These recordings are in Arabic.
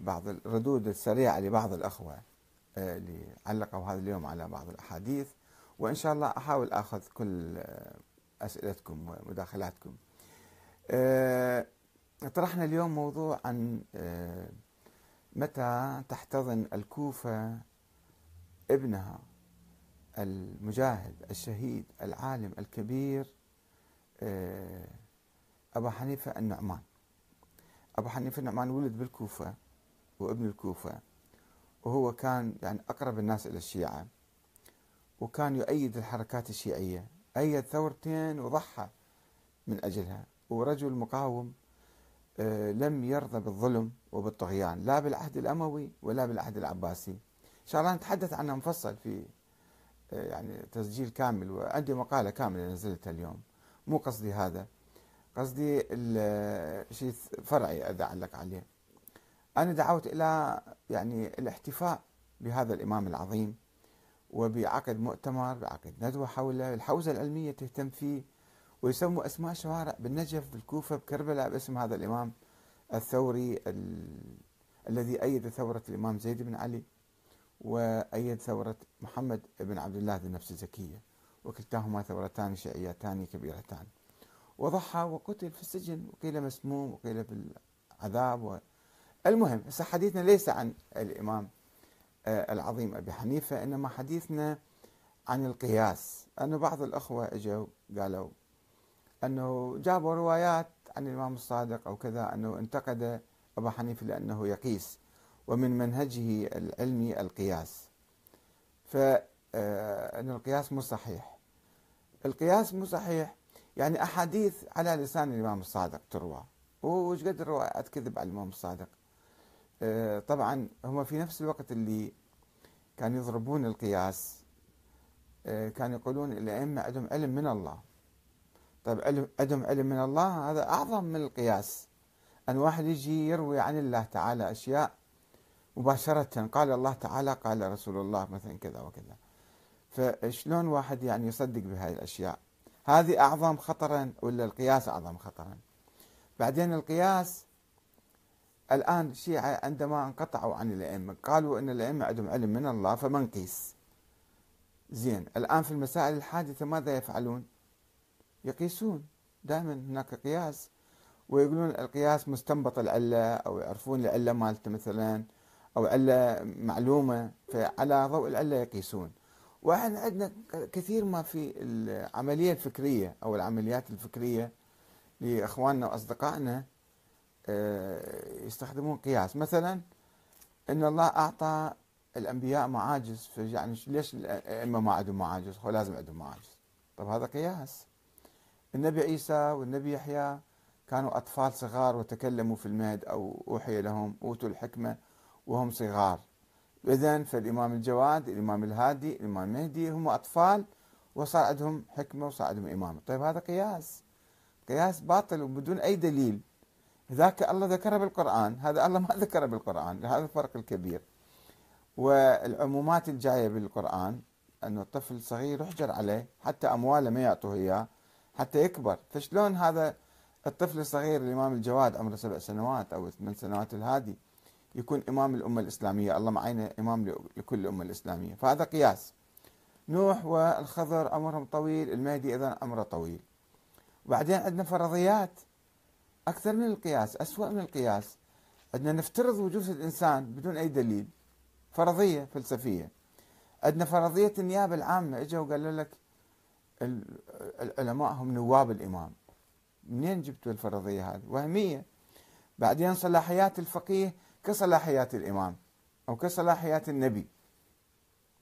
بعض الردود السريعة لبعض الأخوة آه، اللي علقوا هذا اليوم على بعض الأحاديث. وإن شاء الله أحاول أخذ كل آه، أسئلتكم ومداخلاتكم. آه، طرحنا اليوم موضوع عن متى تحتضن الكوفة ابنها المجاهد الشهيد العالم الكبير أبا حنيفة النعمان. أبو حنيفة النعمان ولد بالكوفة. وابن الكوفة وهو كان يعني أقرب الناس إلى الشيعة وكان يؤيد الحركات الشيعية. أيد ثورتين وضحى من أجلها. ورجل مقاوم آه، لم يرضى بالظلم وبالطغيان لا بالعهد الأموي ولا بالعهد العباسي. إن شاء الله نتحدث عنه مفصل في آه، يعني تسجيل كامل. وعندي مقالة كاملة نزلتها اليوم. مو قصدي هذا قصدي شيء فرعي أعلق عليه. أنا دعوت إلى يعني الاحتفاء بهذا الإمام العظيم وبعقد مؤتمر بعقد ندوة حوله الحوزة العلمية تهتم فيه ويسموا أسماء شوارع بالنجف بالكوفة بكربلاء باسم هذا الإمام الثوري ال... الذي أيد ثورة الإمام زيد بن علي وأيد ثورة محمد بن عبد الله ذي النفس الزكية وكلتاهما ثورتان شيعيتان كبيرتان وضحى وقتل في السجن وقيل مسموم وقيل بالعذاب. المهم هسه حديثنا ليس عن الإمام آه، العظيم أبي حنيفة إنما حديثنا عن القياس. أنه بعض الأخوة إجوا قالوا أنه جابوا روايات عن الإمام الصادق أو كذا أنه انتقد أبا حنيفة لأنه يقيس ومن منهجه العلمي القياس. فأن آه، القياس مو صحيح. القياس مو صحيح يعني أحاديث على لسان الإمام الصادق تروى. وش قد الروايات كذب على الإمام الصادق؟ طبعا هم في نفس الوقت اللي كانوا يضربون القياس آه، كانوا يقولون الأئمة عندهم علم من الله. طيب علم عندهم علم من الله هذا أعظم من القياس. أن واحد يجي يروي عن الله تعالى أشياء مباشرة قال الله تعالى قال رسول الله مثلا كذا وكذا. فشلون واحد يعني يصدق بهذه الأشياء؟ هذه أعظم خطرا ولا القياس أعظم خطرا؟ بعدين القياس الآن الشيعة عندما انقطعوا عن الأئمة قالوا أن الأئمة عندهم علم من الله فما نقيس زين الآن في المسائل الحادثة ماذا يفعلون؟ يقيسون. دائما هناك قياس. ويقولون القياس مستنبط العلة أو يعرفون العلة مالته مثلا أو علة معلومة فعلى ضوء العلة يقيسون. وإحنا عندنا كثير ما في العملية الفكرية أو العمليات الفكرية لإخواننا وأصدقائنا. آه، يستخدمون قياس مثلا إن الله أعطى الأنبياء معاجز يعني ليش الأئمة ما عندهم معاجز؟ هو لازم عندهم معاجز. طب هذا قياس. النبي عيسى والنبي يحيى كانوا أطفال صغار وتكلموا في المهد أو أوحي لهم أوتوا الحكمة وهم صغار. إذا فالإمام الجواد الإمام الهادي الإمام المهدي هم أطفال وصار عندهم حكمة وصار عندهم إمامة طيب هذا قياس قياس باطل وبدون أي دليل ذاك الله ذكره بالقرآن. هذا الله ما ذكره بالقرآن هذا الفرق الكبير. والعمومات الجاية بالقرآن أنه الطفل صغير يحجر عليه حتى أمواله ما يعطوه إياه حتى يكبر. فشلون هذا الطفل الصغير الإمام الجواد عمره سبع سنوات أو ثمان سنوات الهادي يكون إمام الأمة الإسلامية؟ الله معينا إمام لكل الأمة الإسلامية. فهذا قياس. نوح والخضر عمرهم طويل المهدي أيضا عمره طويل. وبعدين عندنا فرضيات. أكثر من القياس أسوأ من القياس. عندنا نفترض وجود الإنسان بدون أي دليل فرضية فلسفية. عندنا فرضية النيابة العامة اجوا وقالوا لك العلماء هم نواب الإمام. منين جبتوا الفرضية هذه؟ وهمية. بعدين صلاحيات الفقيه كصلاحيات الإمام أو كصلاحيات النبي.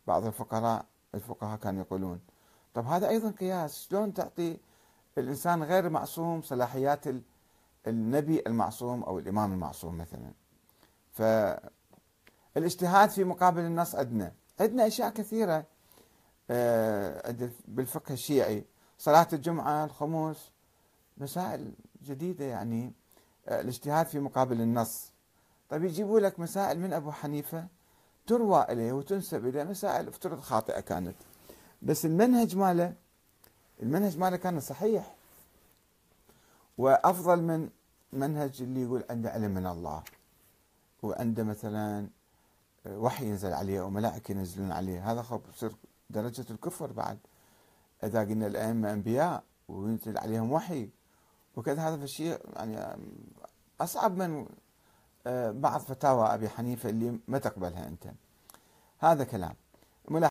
بعض الفقراء الفقهاء كانوا يقولون طب هذا أيضا قياس. شلون تعطي الإنسان غير معصوم صلاحيات النبي المعصوم أو الإمام المعصوم مثلا. فالاجتهاد في مقابل النص عندنا. عندنا أشياء كثيرة آه، بالفقه الشيعي. صلاة الجمعة الخمس مسائل جديدة يعني آه، الاجتهاد في مقابل النص. طيب يجيبوا لك مسائل من أبو حنيفة تروى إليه وتنسب إليه مسائل افترض خاطئة كانت. بس المنهج ماله؟ المنهج ماله كان صحيح. وأفضل من منهج اللي يقول عنده علم من الله. وعنده مثلا وحي ينزل عليه أو ملائكة ينزلون عليه. هذا خب يصير درجة الكفر بعد. إذا قلنا الأئمة أنبياء وينزل عليهم وحي وكذا هذا الشيء يعني أصعب من آه، بعض فتاوى أبي حنيفة اللي ما تقبلها أنت. هذا كلام.